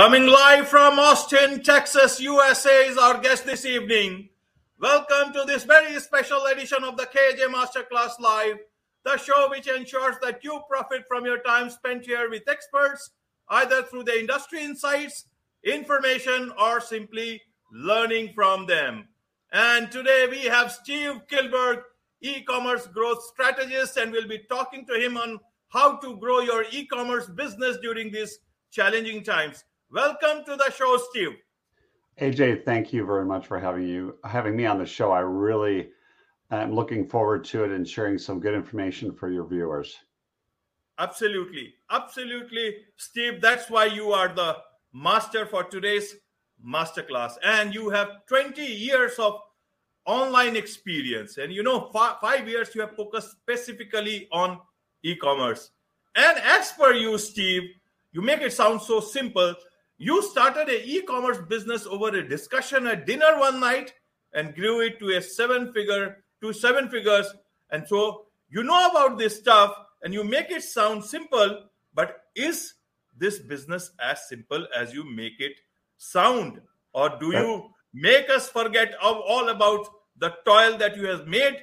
Coming live from Austin, Texas, USA is our guest this evening. Welcome to this very special edition of the KAJ Masterclass Live, the show which ensures that you profit from your time spent here with experts, either through the industry insights, information, or simply learning from them. And today we have Steve Kilberg, e commerce growth strategist, and we'll be talking to him on how to grow your e commerce business during these challenging times. Welcome to the show, Steve. AJ, thank you very much for having you having me on the show. I really am looking forward to it and sharing some good information for your viewers. Absolutely. Absolutely, Steve. That's why you are the master for today's masterclass. And you have 20 years of online experience. And you know, five, five years you have focused specifically on e commerce. And as per you, Steve, you make it sound so simple. You started a e-commerce business over a discussion at dinner one night and grew it to a seven figure to seven figures. And so you know about this stuff and you make it sound simple, but is this business as simple as you make it sound? Or do you make us forget all about the toil that you have made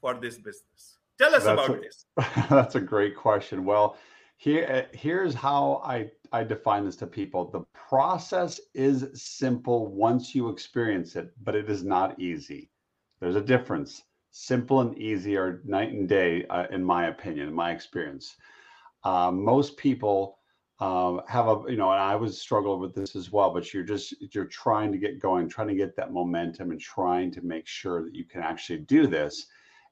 for this business? Tell us that's about a, this. That's a great question. Well, here, uh, here's how I, I define this to people. The process is simple once you experience it, but it is not easy. There's a difference. Simple and easy are night and day, uh, in my opinion, in my experience. Uh, most people um, have a, you know, and I was struggling with this as well, but you're just, you're trying to get going, trying to get that momentum and trying to make sure that you can actually do this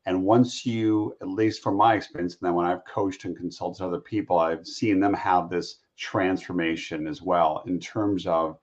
and once you, at least from my experience, and then when I've coached and consulted other people, I've seen them have this transformation as well in terms of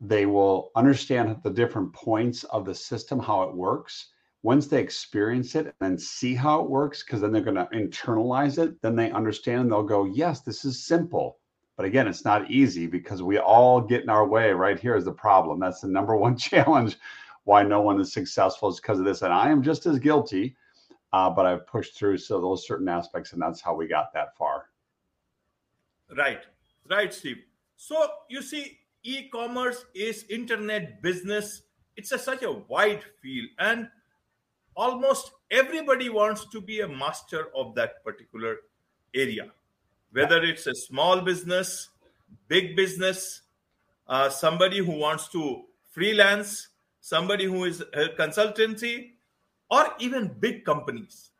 they will understand the different points of the system, how it works. Once they experience it and see how it works, because then they're going to internalize it, then they understand and they'll go, yes, this is simple. But again, it's not easy because we all get in our way. Right here is the problem. That's the number one challenge why no one is successful is because of this. And I am just as guilty, uh, but I've pushed through so those certain aspects, and that's how we got that far. Right, right, Steve. So you see, e-commerce is internet business. It's a, such a wide field, and almost everybody wants to be a master of that particular area, whether it's a small business, big business, uh, somebody who wants to freelance, somebody who is a consultancy, or even big companies.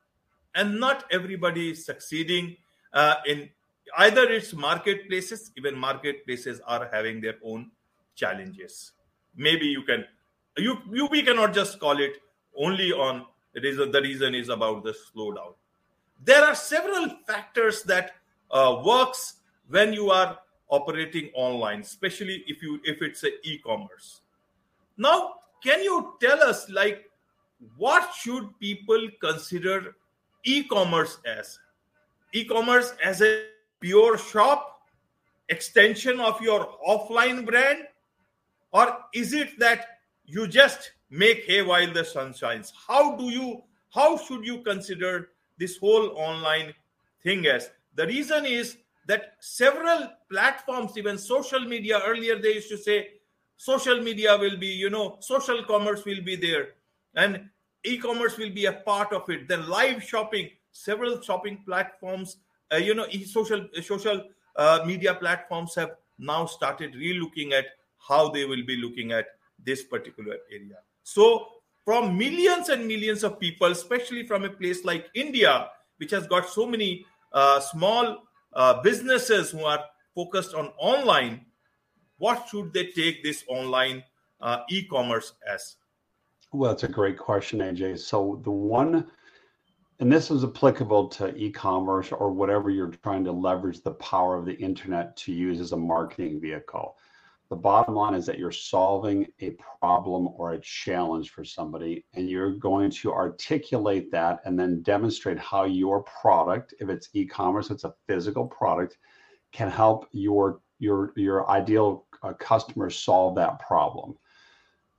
And not everybody is succeeding uh, in either its marketplaces, even marketplaces are having their own challenges. Maybe you can, you, you we cannot just call it only on the reason, the reason is about the slowdown. There are several factors that uh, works when you are operating online, especially if you if it's a e-commerce. Now, can you tell us like what should people consider e-commerce as e-commerce as a pure shop extension of your offline brand? Or is it that you just make hay while the sun shines? How do you how should you consider this whole online thing as? The reason is that several platforms even social media earlier they used to say social media will be you know social commerce will be there and e-commerce will be a part of it. Then live shopping several shopping platforms you know social social uh, media platforms have now started re-looking at how they will be looking at this particular area so from millions and millions of people especially from a place like india which has got so many uh, small uh, businesses who are focused on online what should they take this online uh, e-commerce as? Well, that's a great question, AJ. So the one, and this is applicable to e-commerce or whatever you're trying to leverage the power of the internet to use as a marketing vehicle. The bottom line is that you're solving a problem or a challenge for somebody, and you're going to articulate that and then demonstrate how your product, if it's e-commerce, it's a physical product, can help your your your ideal uh, customer solve that problem.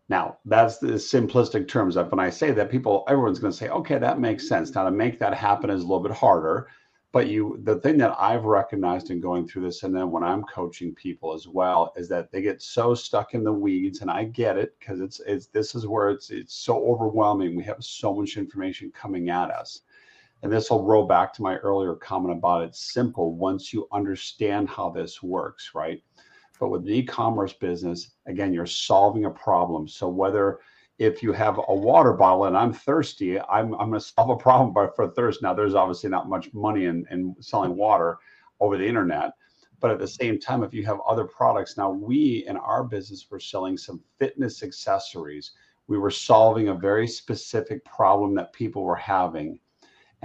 Now, that's the simplistic terms. That when I say that, people, everyone's going to say, okay, that makes mm. sense. Now, to make that happen is a little bit harder, but you the thing that i've recognized in going through this and then when i'm coaching people as well is that they get so stuck in the weeds and i get it because it's it's this is where it's it's so overwhelming we have so much information coming at us and this will roll back to my earlier comment about it's simple once you understand how this works right but with the e-commerce business again you're solving a problem so whether if you have a water bottle and I'm thirsty, I'm, I'm going to solve a problem by, for thirst. Now, there's obviously not much money in, in selling water over the internet. But at the same time, if you have other products, now we in our business were selling some fitness accessories. We were solving a very specific problem that people were having.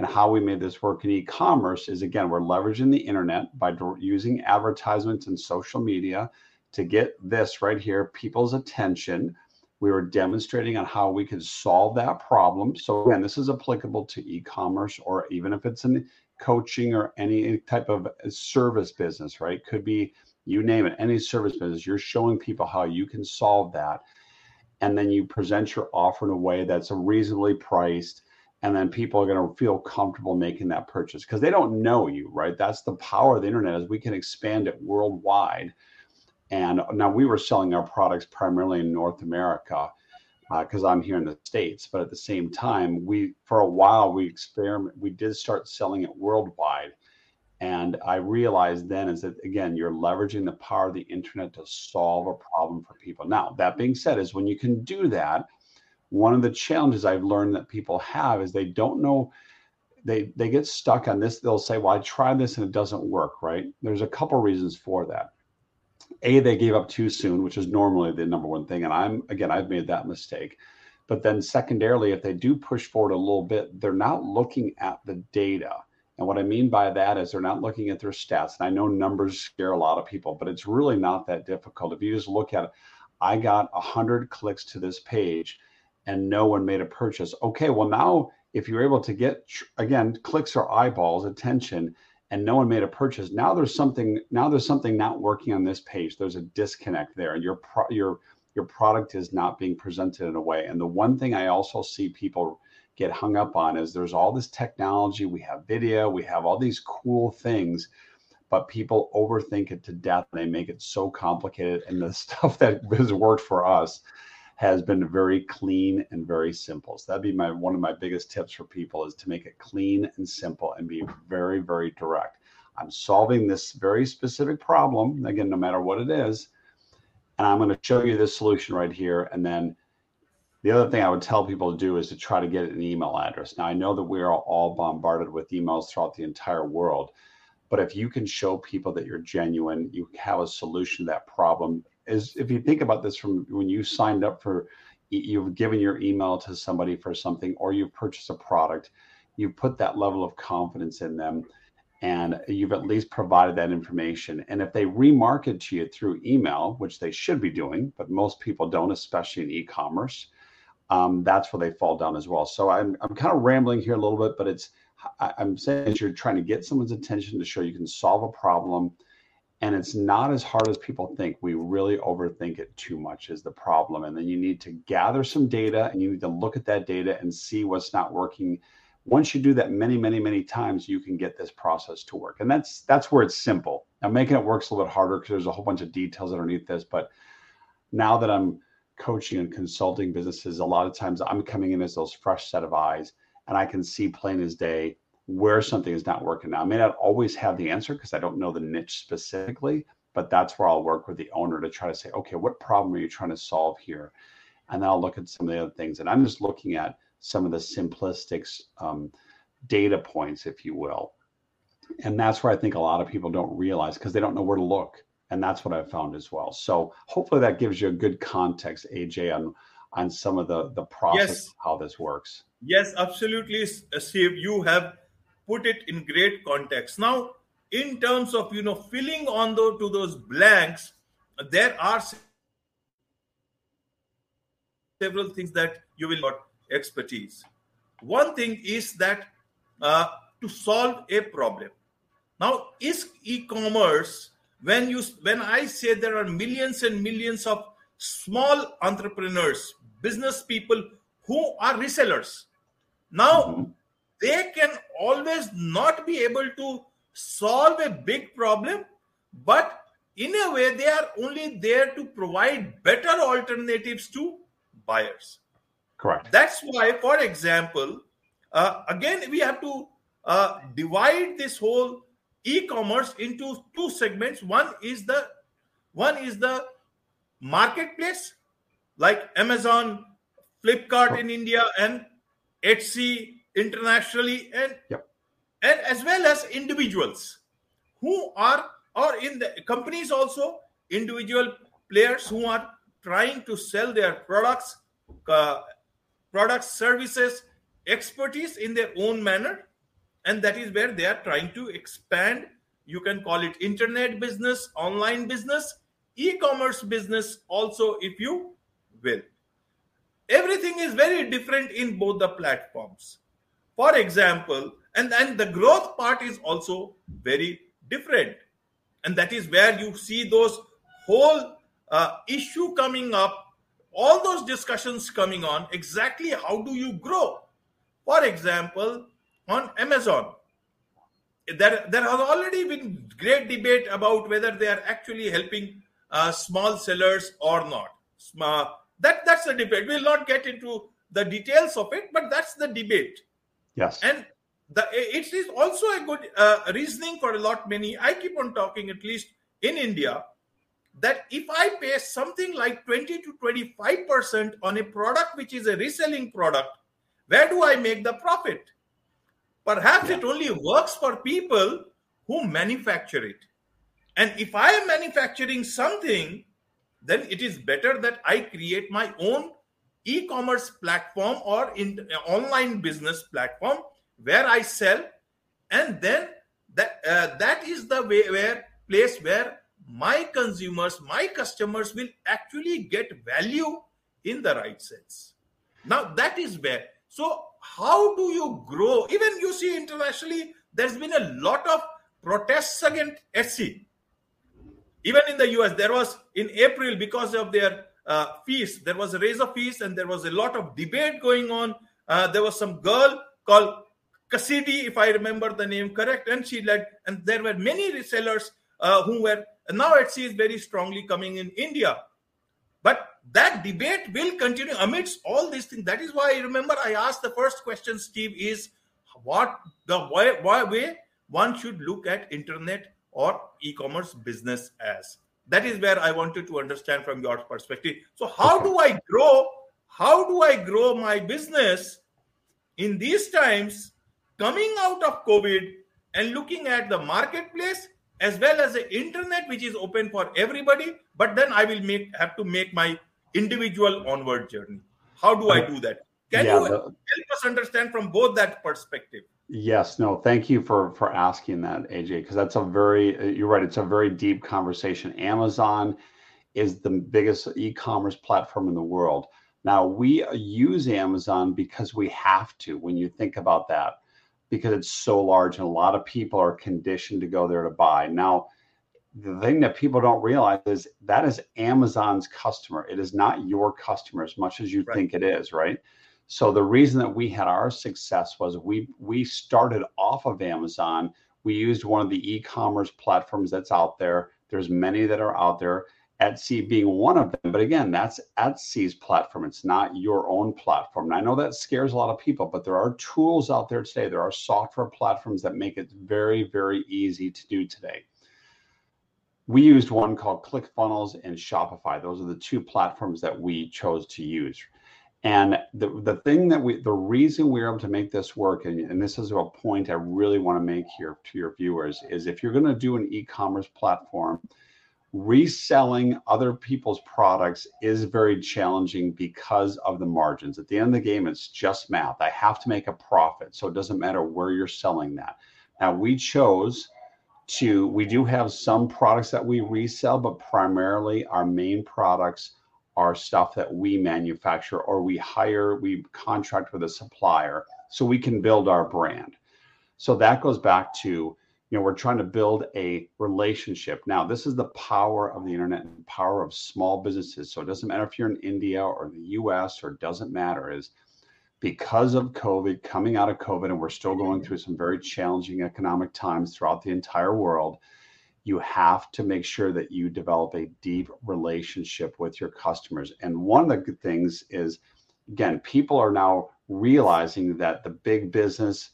And how we made this work in e commerce is again, we're leveraging the internet by using advertisements and social media to get this right here people's attention we were demonstrating on how we could solve that problem. So again, this is applicable to e-commerce or even if it's in coaching or any type of uh, service business, right? Could be you name it, any service business. You're showing people how you can solve that. And then you present your offer in a way that's reasonably priced. And then people are going to feel comfortable making that purchase because they don't know you, right? That's the power of the internet is we can expand it worldwide and now we were selling our products primarily in North America because uh, I'm here in the States. But at the same time, we for a while we experiment. We did start selling it worldwide, and I realized then is that again you're leveraging the power of the internet to solve a problem for people. Now that being said, is when you can do that, one of the challenges I've learned that people have is they don't know they they get stuck on this they'll say well i tried this and it doesn't work right? There's a couple reasons for that. A they gave up too soon which is normally the number one thing and i'm again i've made that mistake. But then secondarily if they do push forward a little bit they're not looking at the data. And what i mean by that is they're not looking at their stats. And i know numbers scare a lot of people but it's really not that difficult. If you just look at it i got 100 clicks to this page and no one made a purchase. Okay well now if you're able to get again clicks or eyeballs attention and no one made a purchase now there's something now there's something not working on this page. There's a disconnect there and your pro, your your product is not being presented in a way. And the one thing i also see people get hung up on is there's all this technology we have video we have all these cool things but people overthink it to death they make it so complicated and the stuff that has worked for us has been very clean and very simple. So that'd be my one of my biggest tips for people is to make it clean and simple and be very, very direct. I'm solving this very specific problem, again, no matter what it is, and I'm going to show you this solution right here. And then the other thing I would tell people to do is to try to get an email address. Now I know that we are all bombarded with emails throughout the entire world, but if you can show people that you're genuine, you have a solution to that problem, is if you think about this from when you signed up for you've given your email to somebody for something or you've purchased a product you put that level of confidence in them and you've at least provided that information. And if they remarket to you through email which they should be doing but most people don't especially in e-commerce um, that's where they fall down as well. So I'm, I'm kind of rambling here a little bit but it's i'm saying you're trying to get someone's attention to show you can solve a problem and it's not as hard as people think. We really overthink it too much is the problem. And then you need to gather some data and you need to look at that data and see what's not working. Once you do that many many many times you can get this process to work. And that's that's where it's simple. Now making it works a little bit harder because there's a whole bunch of details underneath this. But now that i'm coaching and consulting businesses a lot of times i'm coming in as those fresh set of eyes and i can see plain as day where something is not working. Now, I may not always have the answer because I don't know the niche specifically, but that's where I'll work with the owner to try to say, okay, what problem are you trying to solve here? And then I'll look at some of the other things. And I'm just looking at some of the simplistic um, data points, if you will. And that's where I think a lot of people don't realize because they don't know where to look. And that's what I've found as well. So hopefully that gives you a good context, AJ, on on some of the the process yes. how this works. Yes, absolutely, Steve. You have put it in great context. Now, in terms of you know filling on the, to those blanks, there are several things that you will not expertise. One thing is that uh, to solve a problem. Now, is e-commerce when you when I say there are millions and millions of small entrepreneurs, business people who are resellers. Now, mm-hmm they can always not be able to solve a big problem, but in a way, they are only there to provide better alternatives to buyers. Correct. That's why, for example, uh, again, we have to uh, divide this whole e-commerce into two segments. One is the one is the marketplace, like Amazon, Flipkart in India, and Etsy internationally, and yep. and as well as individuals who are or in the companies also individual players who are trying to sell their products uh, products services expertise in their own manner. And that is where they are trying to expand you can call it internet business online business e-commerce business also if you will. Everything is very different in both the platforms for example and then the growth part is also very different. And that is where you see those whole uh, issue coming up all those discussions coming on exactly how do you grow? For example on amazon there, there has already been great debate about whether they are actually helping uh, small sellers or not. Uh, that that's the debate. We'll not get into the details of it but that's the debate yes. And the it is also a good uh, reasoning for a lot many. I keep on talking at least in india that if i pay something like 20 to 25 percent on a product which is a reselling product where do i make the profit? Perhaps yeah. it only works for people who manufacture it. And if i am manufacturing something then it is better that i create my own e-commerce platform or in online business platform where I sell, and then that uh, that is the way where place where my consumers, my customers will actually get value in the right sense. Now that is where. So how do you grow? Even you see internationally, there's been a lot of protests against Etsy. Even in the US, there was in April because of their uh, fees, there was a of fees, and there was a lot of debate going on. Uh, there was some girl called Cassidy, if I remember the name correct, and she led, and there were many resellers uh, who were now Etsy is very strongly coming in India. But that debate will continue amidst all these things. That is why I remember I asked the first question, Steve, is what the why, why way one should look at internet or e-commerce business as. That is where I wanted to understand from your perspective. So, how do I grow? How do I grow my business in these times coming out of COVID and looking at the marketplace as well as the internet, which is open for everybody. But then I will make have to make my individual onward journey. How do I do that? Can yeah, you help us understand from both that perspective? Yes, no, thank you for for asking that, AJ, because that's a very uh, you're right. It's a very deep conversation. Amazon is the biggest e-commerce platform in the world. Now we uh, use Amazon because we have to. When you think about that, because it's so large and a lot of people are conditioned to go there to buy. Now, the thing that people don't realize is that is Amazon's customer. It is not your customer as much as you right. think it is, right? So the reason that we had our success was we we started off of Amazon. We used one of the e-commerce platforms that's out there. There's many that are out there Etsy being one of them. But again, that's Etsy's platform. It's not your own platform. And I know that scares a lot of people, but there are tools out there today. There are software platforms that make it very, very easy to do today. We used one called ClickFunnels and Shopify. Those are the two platforms that we chose to use. And the, the thing that we, the reason we are able to make this work, and, and this is a point I really want to make here to your viewers, is if you're going to do an e commerce platform, reselling other people's products is very challenging because of the margins. At the end of the game, it's just math. I have to make a profit. So it doesn't matter where you're selling that. Now, we chose to, we do have some products that we resell, but primarily our main products are stuff that we manufacture or we hire, we contract with a supplier so we can build our brand. So that goes back to you know we're trying to build a relationship now this is the power of the internet and the power of small businesses so it doesn't matter if you're in india or the us or doesn't matter is because of COVID, coming out of COVID, and we're still going through some very challenging economic times throughout the entire world, you have to make sure that you develop a deep relationship with your customers. And one of the good things is, again, people are now realizing that the big business,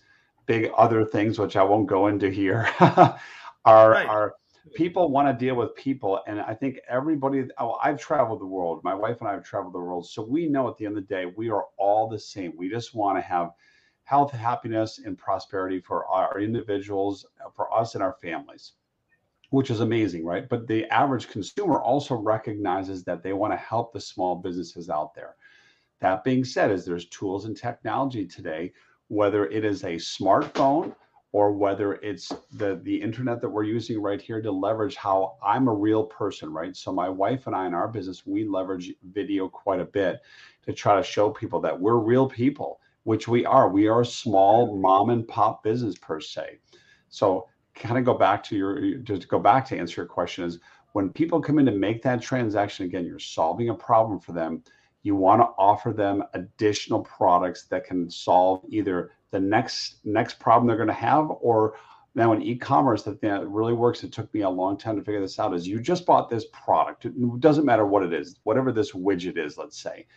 big other things, which I won't go into here, are right. are people want to deal with people. And i think everybody oh, i've traveled the world. My wife and i have traveled the world. So we know at the end of the day we are all the same. We just want to have health happiness and prosperity for our individuals for us and our families which is amazing right but the average consumer also recognizes that they want to help the small businesses out there that being said is there's tools and technology today whether it is a smartphone or whether it's the the internet that we're using right here to leverage how I'm a real person, right? So my wife and I in our business, we leverage video quite a bit to try to show people that we're real people, which we are. We are a small mom and pop business per se. So kind of go back to your just go back to answer your question is when people come in to make that transaction again, you're solving a problem for them. You want to offer them additional products that can solve either the next next problem they're going to have or now in e-commerce the thing that really works. It took me a long time to figure this out is you just bought this product. It doesn't matter what it is whatever this widget is let's say.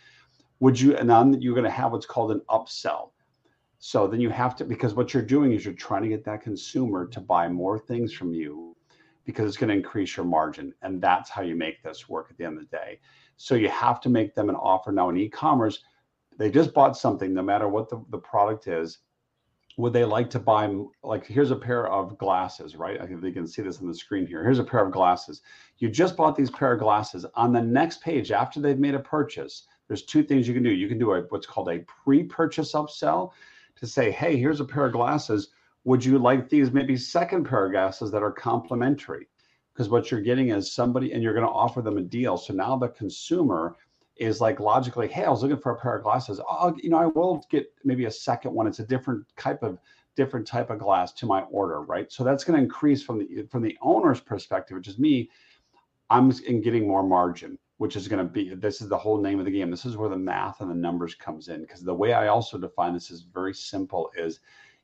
Would you and then you're going to have what's called an upsell so then you have to because what you're doing is you're trying to get that consumer to buy more things from you because it's going to increase your margin and that's how you make this work at the end of the day. So you have to make them an offer. Now in e-commerce they just bought something, no matter what the, the product is, would they like to buy like here's a pair of glasses right? I think they can see this on the screen here. Here's a pair of glasses. You just bought these pair of glasses. On the next page after they've made a purchase there's two things you can do. You can do a what's called a pre-purchase upsell to say hey here's a pair of glasses would you like these maybe second pair of glasses that are complementary because what you're getting is somebody and you're going to offer them a deal so now the consumer is like logically, hey, I was looking for a pair of glasses. Oh, you know, I will get maybe a second one. It's a different type of different type of glass to my order, right? So that's going to increase from the from the owner's perspective, which is me. I'm in getting more margin, which is going to be this is the whole name of the game. This is where the math and the numbers comes in because the way I also define this is very simple. Is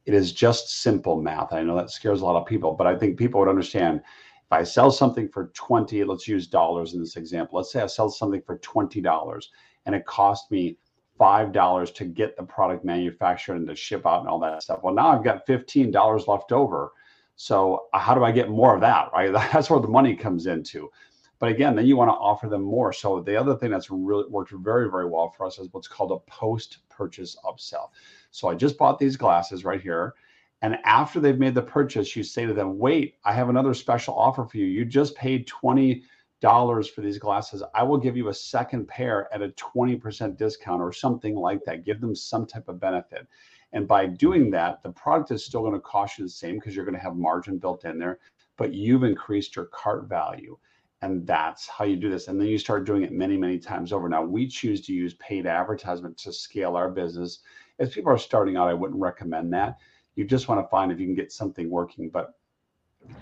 it is just simple math. I know that scares a lot of people, but I think people would understand if I sell something for 20, let's use dollars in this example. Let's say I sell something for $20 and it cost me $5 to get the product manufactured and to ship out and all that stuff. Well, now I've got $15 left over. So how do I get more of that? Right. That's where the money comes into. But again, then you want to offer them more. So the other thing that's really worked very, very well for us is what's called a post-purchase upsell. So I just bought these glasses right here. And after they've made the purchase, you say to them, wait, I have another special offer for you. You just paid $20 for these glasses. I will give you a second pair at a 20% discount or something like that. Give them some type of benefit. And by doing that, the product is still going to cost you the same because you're going to have margin built in there, but you've increased your cart value. And that's how you do this. And then you start doing it many, many times over. Now, we choose to use paid advertisement to scale our business. As people are starting out, I wouldn't recommend that you just want to find if you can get something working. But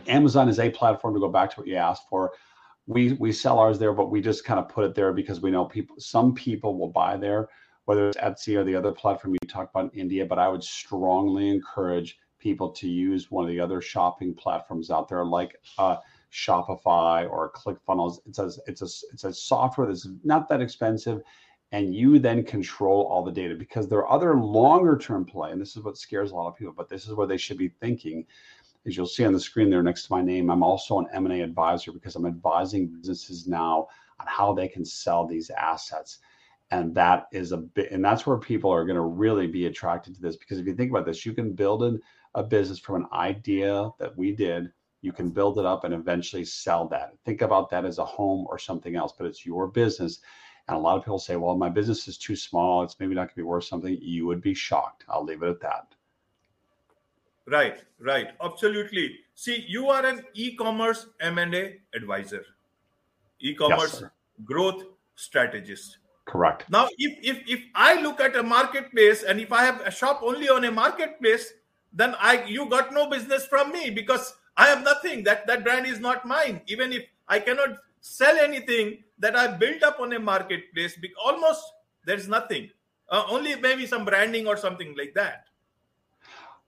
Amazon is a platform to go back to what you asked for. We we sell ours there, but we just kind of put it there because we know people. Some people will buy there, whether it's Etsy or the other platform you talked about in India. But I would strongly encourage people to use one of the other shopping platforms out there, like uh, Shopify or ClickFunnels. It's a it's a it's a software that's not that expensive and you then control all the data because there are other longer term play and this is what scares a lot of people but this is where they should be thinking as you'll see on the screen there next to my name i'm also an m&a advisor because i'm advising businesses now on how they can sell these assets and that is a bit and that's where people are going to really be attracted to this because if you think about this you can build an, a business from an idea that we did you can build it up and eventually sell that think about that as a home or something else but it's your business and a lot of people say, well, my business is too small. It's maybe not going to be worth something. You would be shocked. I'll leave it at that. Right, right. Absolutely. See, you are an e-commerce M&A advisor, e-commerce yes, growth strategist. Correct. Now, if, if if I look at a marketplace and if I have a shop only on a marketplace, then I you got no business from me because I have nothing. That that brand is not mine. Even if I cannot sell anything that I built up on a marketplace, because almost there's nothing. uh, only maybe some branding or something like that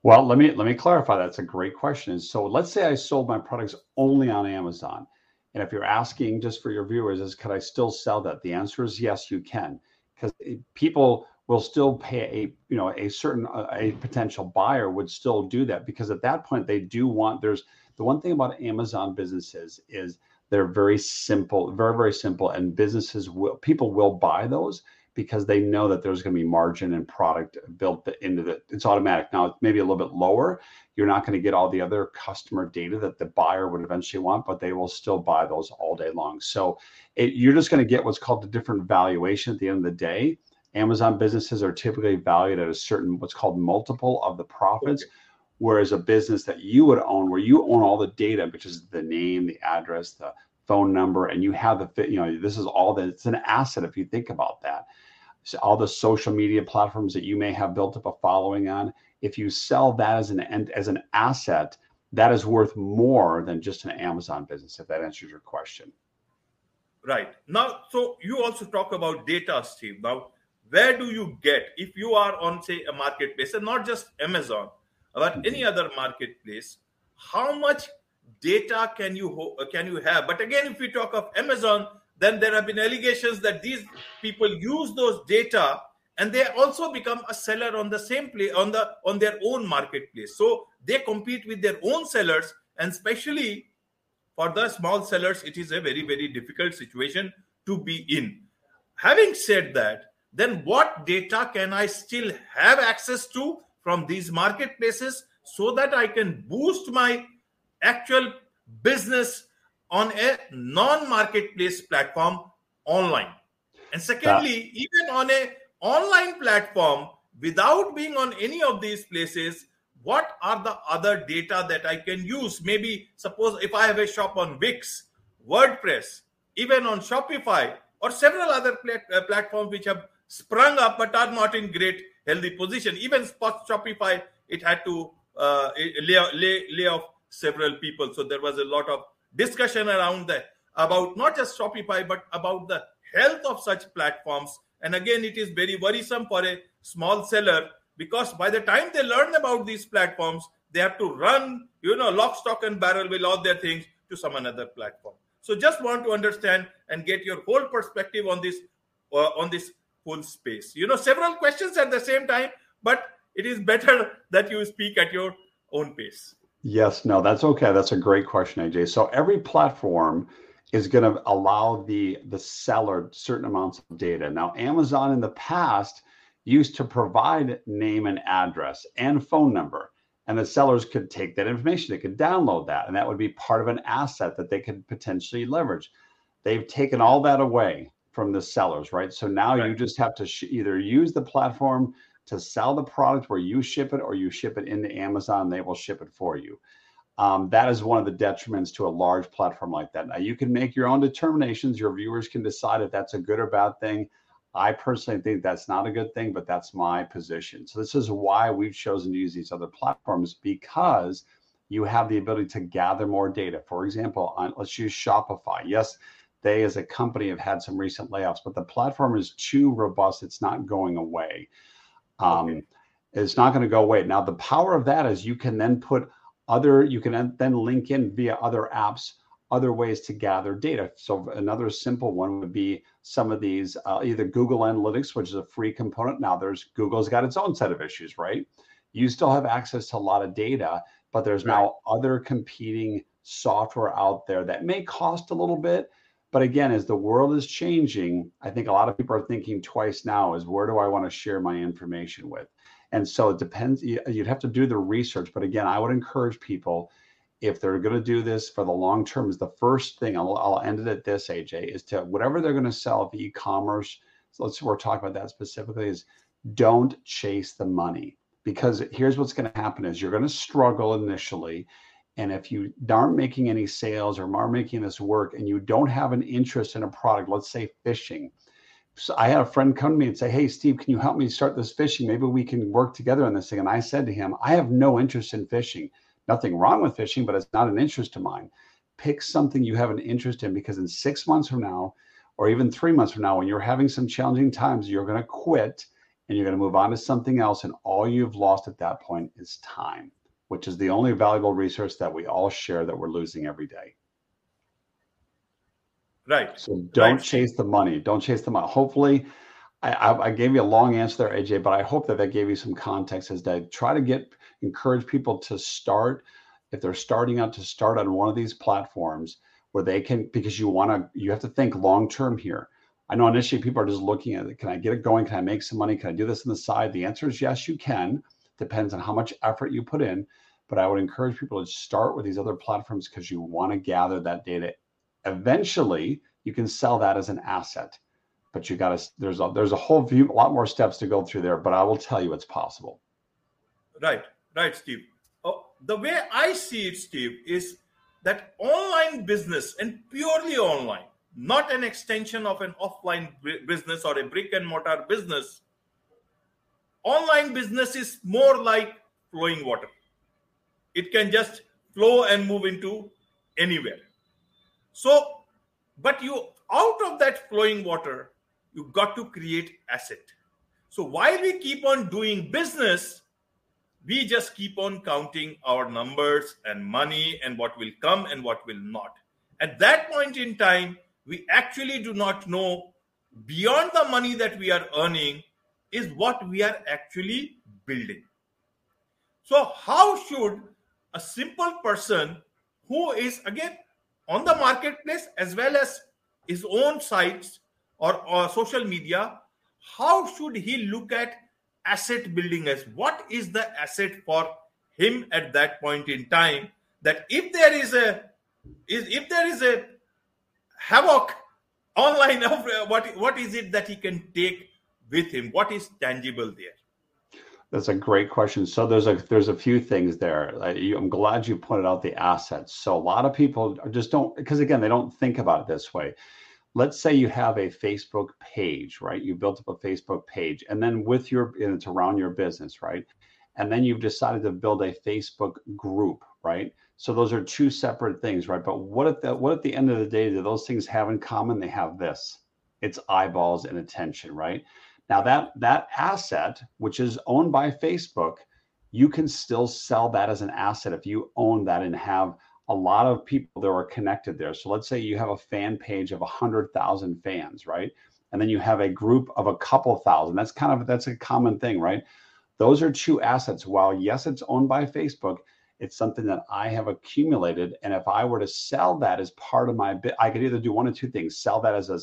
well let me let me clarify that's a great question so let's say i sold my products only on amazon and if you're asking just for your viewers is could i still sell that the answer is yes you can because people will still pay a you know a certain uh, a potential buyer would still do that because at that point they do want there's the one thing about amazon businesses is they're very simple very very simple and businesses will people will buy those because they know that there's going to be margin and product built into the it's automatic. Now maybe a little bit lower. You're not going to get all the other customer data that the buyer would eventually want but they will still buy those all day long. So it, you're just going to get what's called the different valuation at the end of the day Amazon businesses are typically valued at a certain what's called multiple of the profits. Okay. Whereas a business that you would own, where you own all the data, which is the name, the address, the phone number, and you have the you know this is all that it's an asset if you think about that. So all the social media platforms that you may have built up a following on, if you sell that as an as an asset, that is worth more than just an Amazon business. If that answers your question. Right now, so you also talk about data, Steve. Now, where do you get if you are on say a marketplace and not just amazon but mm-hmm. any other marketplace how much data can you can you have? But again if we talk of amazon then there have been allegations that these people use those data and they also become a seller on the same place on the on their own marketplace. So they compete with their own sellers and especially for the small sellers it is a very very difficult situation to be in. Having said that then what data can I still have access to from these marketplaces so that I can boost my actual business on a non marketplace platform online? And secondly, yeah. even on a online platform without being on any of these places, what are the other data that I can use? Maybe suppose if I have a shop on Wix, WordPress, even on Shopify, or several other plat- uh, platforms which have sprung up but are not in great healthy position. Even Spot Shopify, it had to uh, lay, lay, lay off several people. So there was a lot of discussion around that about not just Shopify, but about the health of such platforms. And again, it is very worrisome for a small seller because by the time they learn about these platforms, they have to run, you know, lock, stock, and barrel with all their things to some another platform. So just want to understand and get your whole perspective on this uh, on this full space. You know, several questions at the same time, but it is better that you speak at your own pace. Yes, no, that's okay. That's a great question, AJ. So every platform is going to allow the the seller certain amounts of data. Now, Amazon in the past used to provide name and address and phone number, and the sellers could take that information. They could download that, and that would be part of an asset that they could potentially leverage. They've taken all that away from the sellers, right? So now right. you just have to sh- either use the platform to sell the product where you ship it or you ship it into Amazon, they will ship it for you. Um, that is one of the detriments to a large platform like that. Now, you can make your own determinations. Your viewers can decide if that's a good or bad thing. I personally think that's not a good thing, but that's my position. So, this is why we've chosen to use these other platforms because you have the ability to gather more data. For example, on, let's use Shopify. Yes, they as a company have had some recent layoffs, but the platform is too robust. It's not going away. Um, okay. It's not going to go away. Now, the power of that is you can then put other, you can then link in via other apps, other ways to gather data. So, another simple one would be some of these uh, either Google Analytics, which is a free component. Now, there's Google's got its own set of issues, right? You still have access to a lot of data, but there's right. now other competing software out there that may cost a little bit but again, as the world is changing, I think a lot of people are thinking twice now is where do I want to share my information with? And so it depends. You'd have to do the research. But again, I would encourage people if they're going to do this for the long term is the first thing I'll, I'll end it at this AJ is to whatever they're going to sell via e-commerce. So let's we're talking about that specifically is don't chase the money because here's what's going to happen is you're going to struggle initially and if you aren't making any sales or aren't making this work and you don't have an interest in a product, let's say fishing. So I had a friend come to me and say, Hey, Steve, can you help me start this fishing? Maybe we can work together on this thing. And I said to him, I have no interest in fishing. Nothing wrong with fishing, but it's not an interest of mine. Pick something you have an interest in because in six months from now, or even three months from now, when you're having some challenging times, you're going to quit and you're going to move on to something else. And all you've lost at that point is time, which is the only valuable resource that we all share that we're losing every day. Right. So don't Right. chase the money. Don't chase the money. Hopefully, I, I, I gave you a long answer there, AJ, but I hope that that gave you some context as to try to get encourage people to start if they're starting out to start on one of these platforms where they can because you want to you have to think long term here. I know initially people are just looking at it. Can I get it going? Can I make some money? Can I do this on the side? The answer is yes, you can. Depends on how much effort you put in. But I would encourage people to start with these other platforms because you want to gather that data. Eventually, you can sell that as an asset. But you got to there's a there's a whole few a lot more steps to go through there. But I will tell you it's possible. Right, right, Steve. Oh, the way I see it, Steve, is that online business and purely online, not an extension of an offline bu- business or a brick and mortar business. Online business is more like flowing water. It can just flow and move into anywhere. So, but you out of that flowing water, you got to create asset. So while we keep on doing business, we just keep on counting our numbers and money and what will come and what will not. At that point in time, we actually do not know beyond the money that we are earning is what we are actually building. So, how should a simple person who is again on the marketplace as well as his own sites or, or social media, how should he look at asset building as what is the asset for him at that point in time that if there is a is if there is a havoc online of uh, what what is it that he can take with him what is tangible there That's a great question. So there's a there's a few things there. I, I'm glad you pointed out the assets. So a lot of people just don't because again they don't think about it this way. Let's say you have a Facebook page, right? You built up a Facebook page, and then with your and it's around your business, right? And then you've decided to build a Facebook group, right? So those are two separate things, right? But what at the what at the end of the day do those things have in common? They have this. It's eyeballs and attention, right? Now that that asset, which is owned by Facebook, you can still sell that as an asset if you own that and have a lot of people that are connected there. So let's say you have a fan page of 100,000 fans, right? And then you have a group of a couple thousand. That's kind of that's a common thing, right? Those are two assets. While yes, it's owned by Facebook, it's something that I have accumulated and if I were to sell that as part of my bit, I could either do one of two things. Sell that as a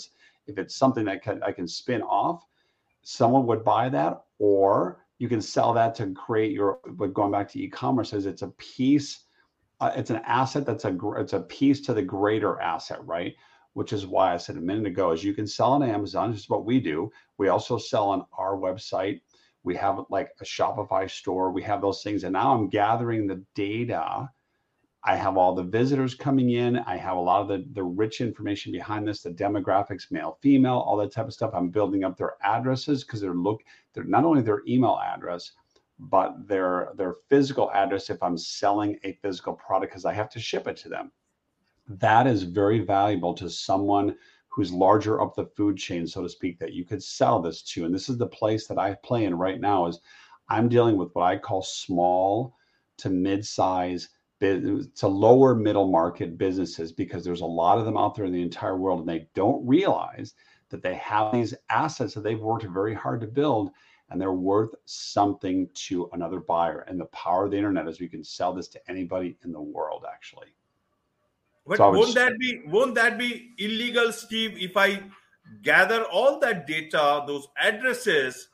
if it's something that can, I can spin off someone would buy that or you can sell that to create your but going back to e-commerce is it's a piece uh, it's an asset that's a it's a piece to the greater asset right? Which is why i said a minute ago is you can sell on amazon this is what we do. We also sell on our website. We have like a shopify store. We have those things. And now i'm gathering the data I have all the visitors coming in. I have a lot of the, the rich information behind this, the demographics, male, female, all that type of stuff. I'm building up their addresses because they're look they're not only their email address, but their their physical address if I'm selling a physical product because I have to ship it to them. That is very valuable to someone who's larger up the food chain, so to speak, that you could sell this to. And this is the place that I play in right now is I'm dealing with what I call small to mid-size to lower middle market businesses because there's a lot of them out there in the entire world and they don't realize that they have these assets that they've worked very hard to build and they're worth something to another buyer. And the power of the internet is we can sell this to anybody in the world actually. But So won't that be won't that be illegal steve if i gather all that data those addresses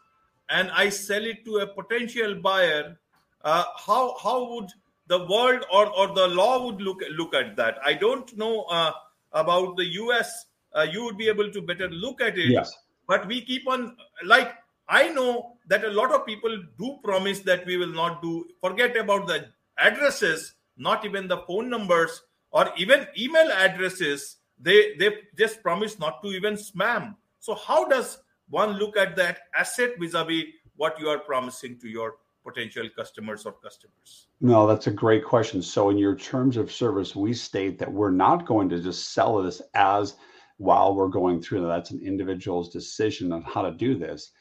and i sell it to a potential buyer? Uh, how how would the world or, or the law would look look at that. I don't know uh, about the us uh, you would be able to better look at it. Yes. But we keep on like i know that a lot of people do promise that we will not do forget about the addresses not even the phone numbers or even email addresses. They they just promise not to even spam. So how does one look at that asset vis-a-vis what you are promising to your potential customers or customers No, that's a great question. So, in your terms of service, we state that we're not going to just sell this as while we're going through. That's an individual's decision on how to do this.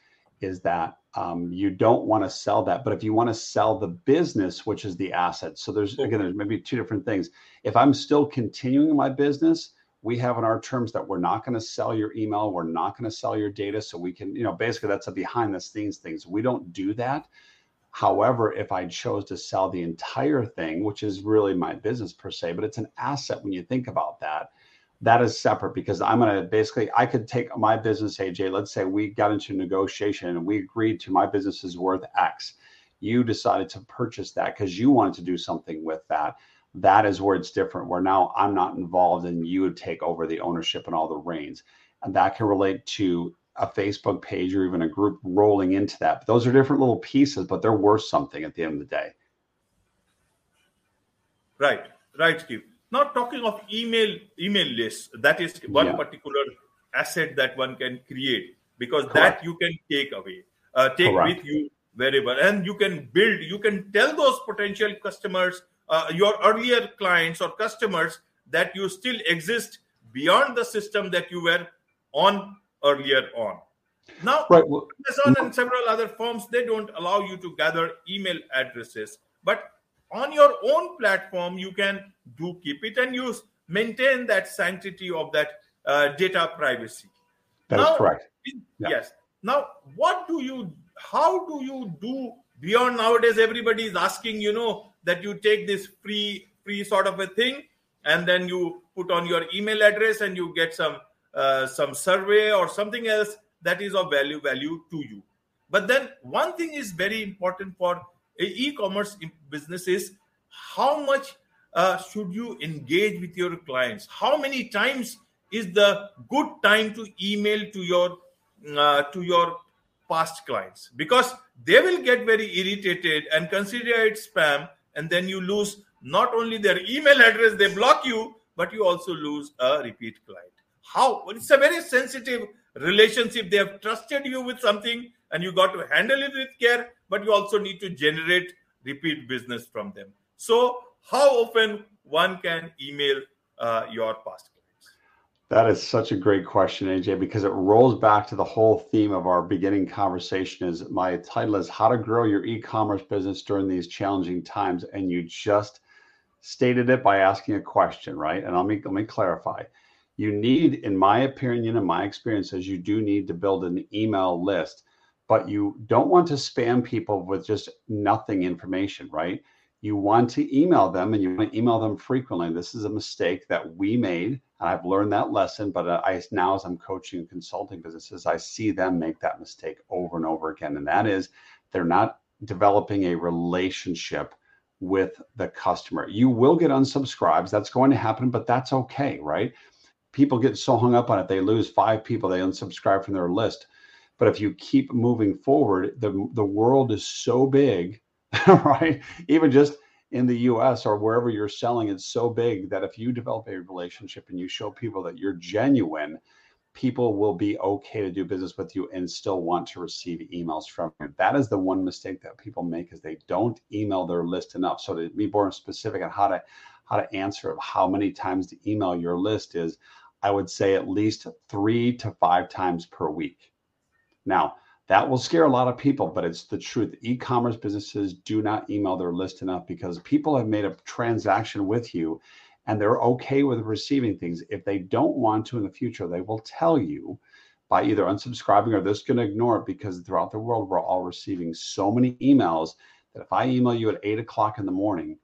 is that um, you don't want to sell that but if you want to sell the business which is the asset so there's again there's maybe two different things if i'm still continuing my business we have in our terms that we're not going to sell your email we're not going to sell your data so we can you know basically that's a behind the scenes things we don't do that however if i chose to sell the entire thing which is really my business per se but it's an asset when you think about that that is separate because I'm going to basically, I could take my business, AJ, let's say we got into negotiation and we agreed to my business is worth X. You decided to purchase that because you wanted to do something with that. That is where it's different, where now I'm not involved and you would take over the ownership and all the reins. And that can relate to a Facebook page or even a group rolling into that. But those are different little pieces, but they're worth something at the end of the day. Right, right, Steve not talking of email email lists that is one yeah. particular asset that one can create because Correct. that you can take away uh, take Correct. with you wherever and you can build you can tell those potential customers uh, your earlier clients or customers that you still exist beyond the system that you were on earlier on now right. well, amazon and several other firms they don't allow you to gather email addresses but on your own platform you can do keep it and use maintain that sanctity of that uh, data privacy That now, is correct yeah. yes now what do you how do you do beyond nowadays everybody is asking you know that you take this free free sort of a thing and then you put on your email address and you get some uh, some survey or something else that is of value value to you. But then one thing is very important for e-commerce business is how much uh, should you engage with your clients? How many times is the good time to email to your uh, to your past clients? Because they will get very irritated and consider it spam and then you lose not only their email address they block you but you also lose a repeat client how? It's a very sensitive relationship. They have trusted you with something and you got to handle it with care but you also need to generate repeat business from them. So how often one can email uh, your past clients? That is such a great question aj because it rolls back to the whole theme of our beginning conversation is my title is how to grow your e-commerce business during these challenging times. And you just stated it by asking a question right? And let me let me clarify you need in my opinion and my experiences you do need to build an email list but you don't want to spam people with just nothing information, right? You want to email them and you want to email them frequently. This is a mistake that we made. I've learned that lesson, but uh, I now as I'm coaching and consulting businesses, I see them make that mistake over and over again. And that is they're not developing a relationship with the customer. You will get unsubscribes. That's going to happen, but that's okay, right? People get so hung up on it. They lose five people, they unsubscribe from their list but if you keep moving forward, the, the world is so big, right? Even just in the US or wherever you're selling, it's so big that if you develop a relationship and you show people that you're genuine, people will be okay to do business with you and still want to receive emails from you. That is the one mistake that people make is they don't email their list enough. So to be more specific on how to how to answer of how many times to email your list is, I would say at least three to five times per week. Now, that will scare a lot of people, but it's the truth. E commerce businesses do not email their list enough because people have made a transaction with you and they're okay with receiving things. If they don't want to in the future, they will tell you by either unsubscribing or they're just going to ignore it because throughout the world, we're all receiving so many emails that if I email you at eight o'clock in the morning,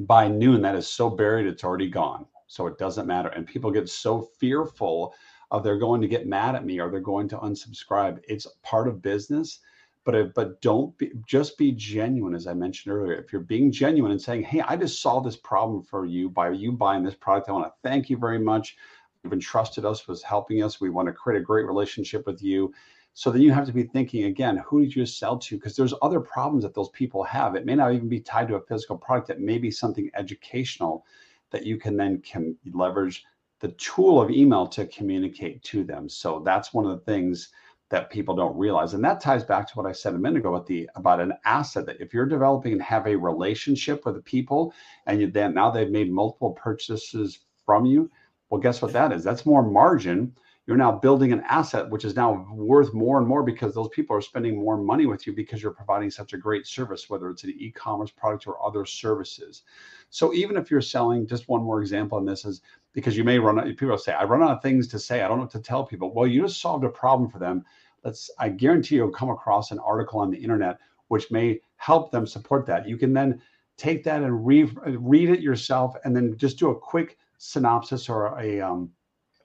by noon, that is so buried, it's already gone. So it doesn't matter. And people get so fearful of they're going to get mad at me or they're going to unsubscribe. It's part of business, but but don't be just be genuine as I mentioned earlier. If you're being genuine and saying, "Hey, I just solved this problem for you by you buying this product. I want to thank you very much. You've entrusted us with helping us. We want to create a great relationship with you." So then you have to be thinking again, who did you sell to? Because there's other problems that those people have. It may not even be tied to a physical product. It may be something educational that you can then can leverage the tool of email to communicate to them. So that's one of the things that people don't realize. And that ties back to what I said a minute ago about the about an asset that if you're developing and have a relationship with the people and you then now they've made multiple purchases from you, well, guess what that is? That's more margin. You're now building an asset which is now worth more and more because those people are spending more money with you because you're providing such a great service whether it's an e-commerce product or other services. So even if you're selling just one more example on this is because you may run out people say i run out of things to say. I don't know what to tell people. Well you just solved a problem for them. Let's i guarantee you'll come across an article on the internet which may help them support that. You can then take that and read read it yourself and then just do a quick synopsis or a um,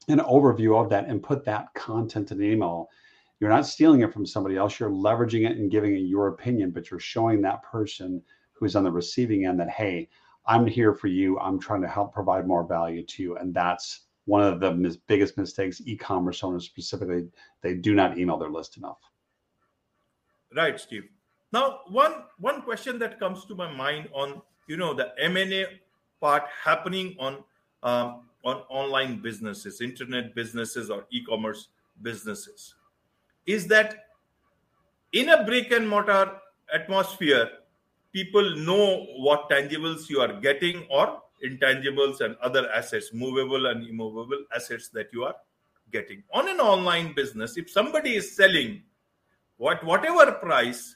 an overview of that and put that content in an email. You're not stealing it from somebody else. You're leveraging it and giving it your opinion, but you're showing that person who's on the receiving end that, hey, I'm here for you. I'm trying to help provide more value to you. And that's one of the mis- biggest mistakes e-commerce owners specifically, they do not email their list enough. Right, Steve. Now, one one question that comes to my mind on you know the M&A part happening on um, on online businesses, internet businesses, or e commerce businesses is that in a brick and mortar atmosphere, people know what tangibles you are getting or intangibles and other assets, movable and immovable assets that you are getting. On an online business, if somebody is selling what whatever price,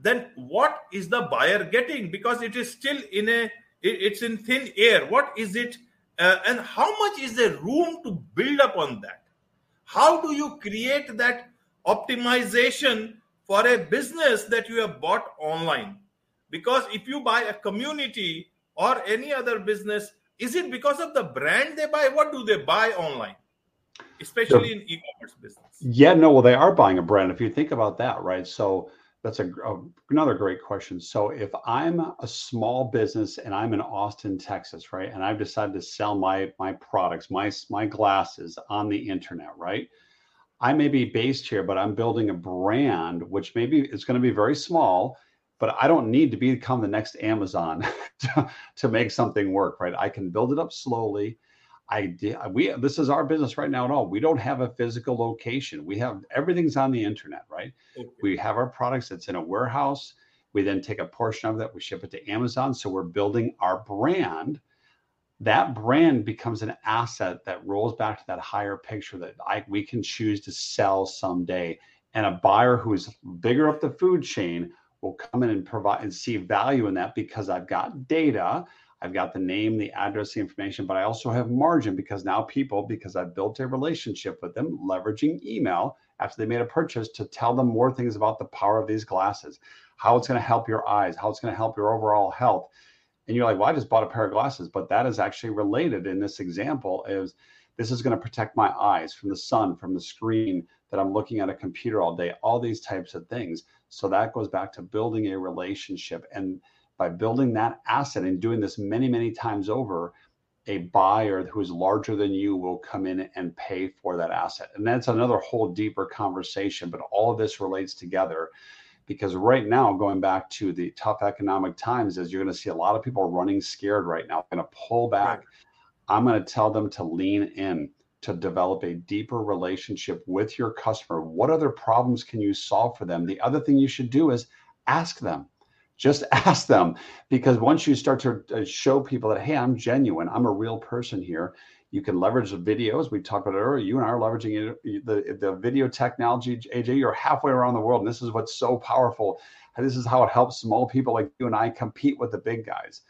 then what is the buyer getting? Because it is still in a it's in thin air. What is it uh, and how much is there room to build up on that? How do you create that optimization for a business that you have bought online? Because if you buy a community or any other business is it because of the brand they buy? What do they buy online? Especially in e-commerce business. Yeah no well they are buying a brand if you think about that right? So that's a, a, another great question. So if I'm a small business and I'm in Austin, Texas, right, and I've decided to sell my my products, my my glasses on the internet, right? I may be based here, but I'm building a brand, which maybe it's going to be very small, but I don't need to become the next Amazon to, to make something work, right? I can build it up slowly idea we this is our business right now at all. We don't have a physical location. We have everything's on the internet right? Okay. we have our products that's in a warehouse. We then take a portion of that we ship it to amazon. So we're building our brand. That brand becomes an asset that rolls back to that higher picture that I, we can choose to sell someday. And a buyer who's bigger up the food chain will come in and provide and see value in that because i've got data I've got the name, the address, the information, but I also have margin because now people, because I've built a relationship with them, leveraging email after they made a purchase to tell them more things about the power of these glasses, how it's going to help your eyes, how it's going to help your overall health. And you're like, well, I just bought a pair of glasses, but that is actually related in this example is this is going to protect my eyes from the sun, from the screen that I'm looking at a computer all day, all these types of things. So that goes back to building a relationship and by building that asset and doing this many, many times over, a buyer who is larger than you will come in and pay for that asset. And that's another whole deeper conversation, but all of this relates together because right now, going back to the tough economic times, is you're going to see a lot of people running scared right now, going to pull back. Right. I'm going to tell them to lean in to develop a deeper relationship with your customer. What other problems can you solve for them? The other thing you should do is ask them just ask them because once you start to uh, show people that hey i'm genuine. I'm a real person here. You can leverage the videos. We talked about earlier. You and i are leveraging the, the video technology aj you're halfway around the world and this is what's so powerful. This is how it helps small people like you and i compete with the big guys.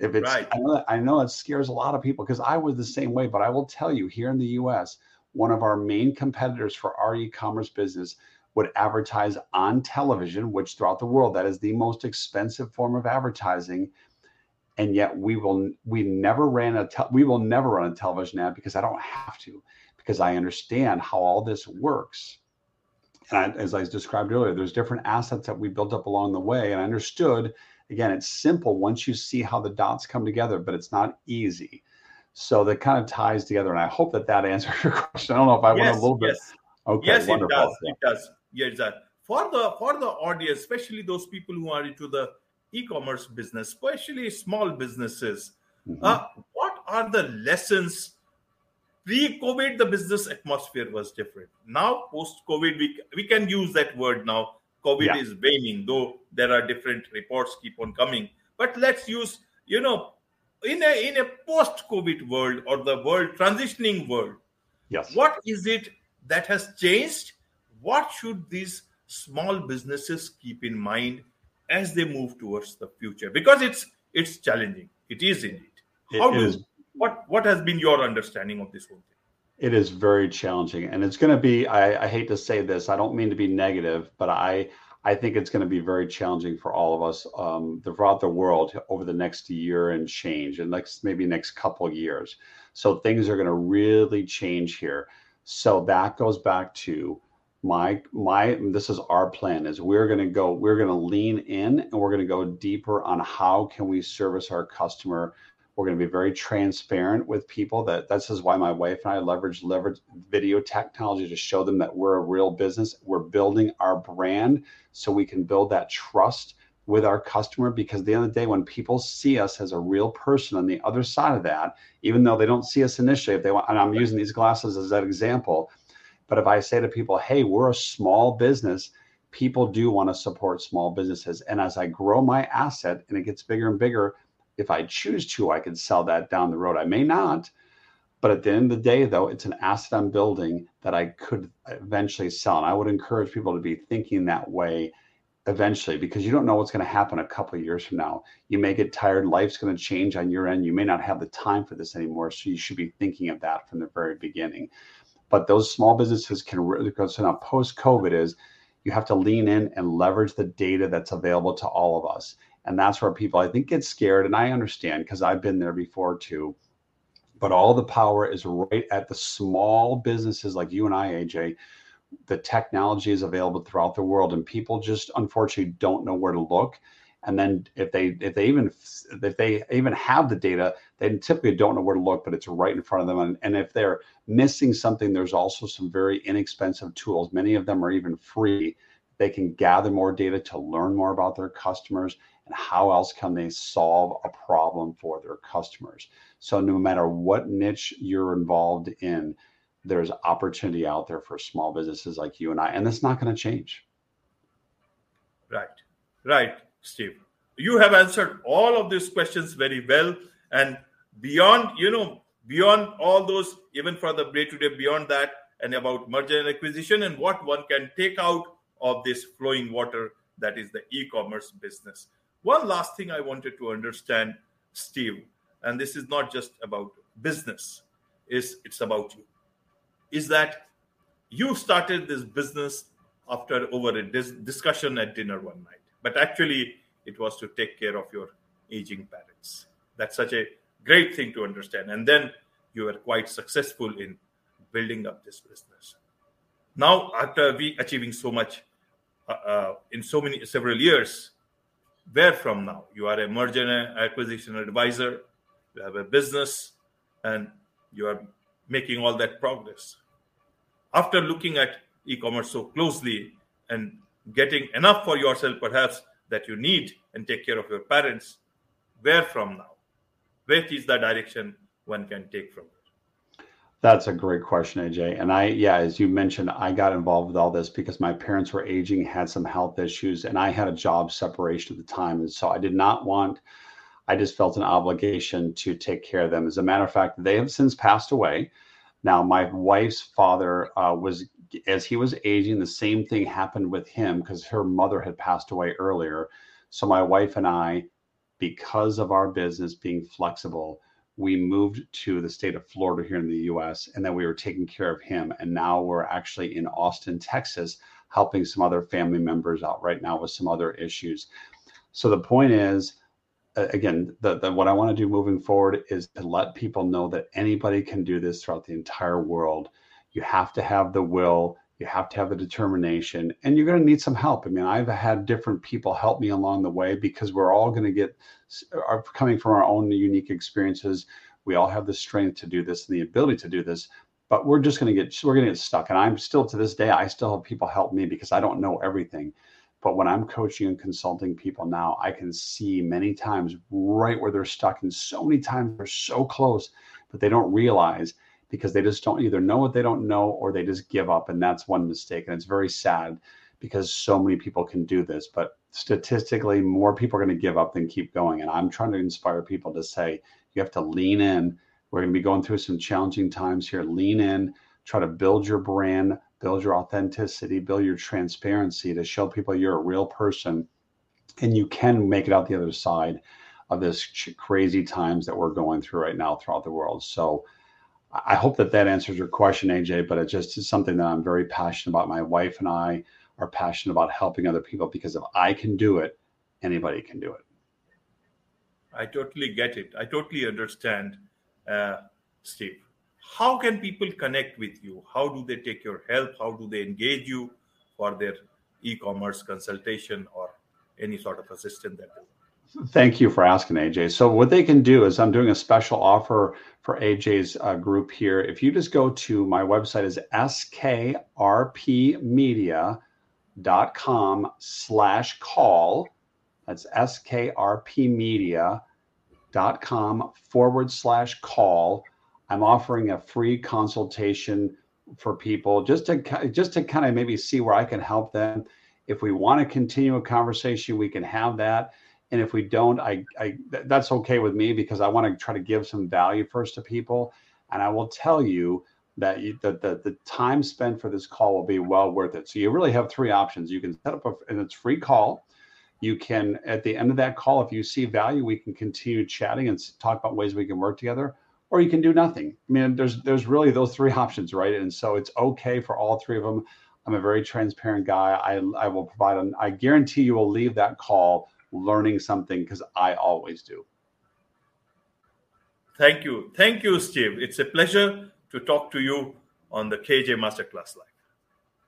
If it's right. I, know that, I know it scares a lot of people because i was the same way but i will tell you here in the us one of our main competitors for our e-commerce business would advertise on television, which throughout the world that is the most expensive form of advertising. And yet we will we never ran a te- we will never run a television ad because I don't have to because I understand how all this works. And I, as I described earlier, there's different assets that we built up along the way, and I understood. Again, it's simple once you see how the dots come together, but it's not easy. So that kind of ties together, and I hope that that answers your question. I don't know if I yes, went a little yes. bit. Okay, yes, wonderful. it does. It does yes that for the for the audience especially those people who are into the e-commerce business especially small businesses mm-hmm. uh, what are the lessons pre-covid the business atmosphere was different now post-covid we, we can use that word now covid yeah. is waning though there are different reports keep on coming but let's use you know in a in a post-covid world or the world transitioning world Yes. What is it that has changed? What should these small businesses keep in mind as they move towards the future? Because it's it's challenging. It is indeed. How it do, is. what what has been your understanding of this whole thing? It is very challenging, and it's going to be. I, I hate to say this. I don't mean to be negative, but I I think it's going to be very challenging for all of us um, throughout the world over the next year and change, and next maybe next couple of years. So things are going to really change here. So that goes back to my my this is our plan is we're going to go we're going to lean in and we're going to go deeper on how can we service our customer. We're going to be very transparent with people that this is why my wife and i leverage leverage video technology to show them that we're a real business. We're building our brand so we can build that trust with our customer because at the end of the day when people see us as a real person on the other side of that even though they don't see us initially if they want and i'm using these glasses as that example but if I say to people, hey, we're a small business, people do want to support small businesses. And as I grow my asset and it gets bigger and bigger, if I choose to, I can sell that down the road. I may not. But at the end of the day, though, it's an asset I'm building that I could eventually sell. And I would encourage people to be thinking that way eventually because you don't know what's going to happen a couple of years from now. You may get tired, life's going to change on your end. You may not have the time for this anymore. So you should be thinking of that from the very beginning. But those small businesses can really go. So now post COVID is you have to lean in and leverage the data that's available to all of us. And that's where people, I think, get scared. And I understand because I've been there before too. But all the power is right at the small businesses like you and I, AJ. The technology is available throughout the world, and people just unfortunately don't know where to look and then if they if they even if they even have the data they typically don't know where to look but it's right in front of them. And, and if they're missing something there's also some very inexpensive tools. Many of them are even free. They can gather more data to learn more about their customers and how else can they solve a problem for their customers. So no matter what niche you're involved in there's opportunity out there for small businesses like you and i and that's not going to change. Right. Right Steve. You have answered all of these questions very well. And beyond, you know, beyond all those, even for the day to day, beyond that, and about merger and acquisition and what one can take out of this flowing water that is the e commerce business. One last thing I wanted to understand, Steve, and this is not just about business, is it's about you. Is that you started this business after over a dis- discussion at dinner one night but actually it was to take care of your aging parents. That's such a great thing to understand. And then you were quite successful in building up this business. Now, after we achieving so much uh, uh, in so many several years, where from now? You are a merger and acquisition advisor. You have a business, and you are making all that progress. After looking at e-commerce so closely and getting enough for yourself perhaps that you need and take care of your parents where from now? Where is the direction one can take from it? That's a great question aj and i yeah as you mentioned i got involved with all this because my parents were aging had some health issues and i had a job separation at the time. And so i did not want i just felt an obligation to take care of them. As a matter of fact they have since passed away. Now my wife's father uh, was as he was aging, the same thing happened with him because her mother had passed away earlier. So my wife and I, because of our business being flexible, we moved to the state of Florida here in the US, and then we were taking care of him. And now we're actually in Austin, Texas, helping some other family members out right now with some other issues. So the point is, again, the, the, what I want to do moving forward is to let people know that anybody can do this throughout the entire world you have to have the will you have to have the determination and you're going to need some help. I mean i've had different people help me along the way because we're all going to get are coming from our own unique experiences. We all have the strength to do this and the ability to do this but we're just going to get we're going to get stuck. And i'm still to this day i still have people help me because i don't know everything. But when i'm coaching and consulting people now i can see many times right where they're stuck and so many times they're so close but they don't realize because they just don't either know what they don't know or they just give up. And that's one mistake. And it's very sad because so many people can do this. But statistically, more people are going to give up than keep going. And I'm trying to inspire people to say, you have to lean in. We're going to be going through some challenging times here. Lean in, try to build your brand, build your authenticity, build your transparency to show people you're a real person and you can make it out the other side of this crazy times that we're going through right now throughout the world. So I hope that that answers your question, AJ, but it just is something that I'm very passionate about. My wife and I are passionate about helping other people because if I can do it, anybody can do it. I totally get it. I totally understand, uh, Steve. How can people connect with you? How do they take your help? How do they engage you for their e commerce consultation or any sort of assistance that they Thank you for asking, AJ. So what they can do is I'm doing a special offer for AJ's uh, group here. If you just go to my website is skrpmedia.com slash call. That's skrpmedia.com forward slash call. I'm offering a free consultation for people just to just to kind of maybe see where I can help them. If we want to continue a conversation, we can have that and if we don't I, I that's okay with me because i want to try to give some value first to people. And i will tell you that you, the, the, the time spent for this call will be well worth it. So you really have three options. You can set up a and it's free call. You can at the end of that call if you see value we can continue chatting and talk about ways we can work together or you can do nothing. I mean there's there's really those three options right? And so it's okay for all three of them i'm a very transparent guy. I i will provide an i guarantee you will leave that call learning something because I always do. Thank you. Thank you, Steve. It's a pleasure to talk to you on the KAJ Masterclass Live.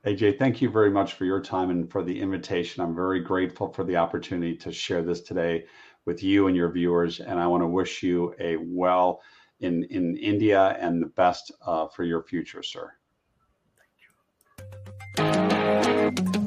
AJ, thank you very much for your time and for the invitation. I'm very grateful for the opportunity to share this today with you and your viewers. And I want to wish you a well in, in India and the best uh, for your future, sir. Thank you.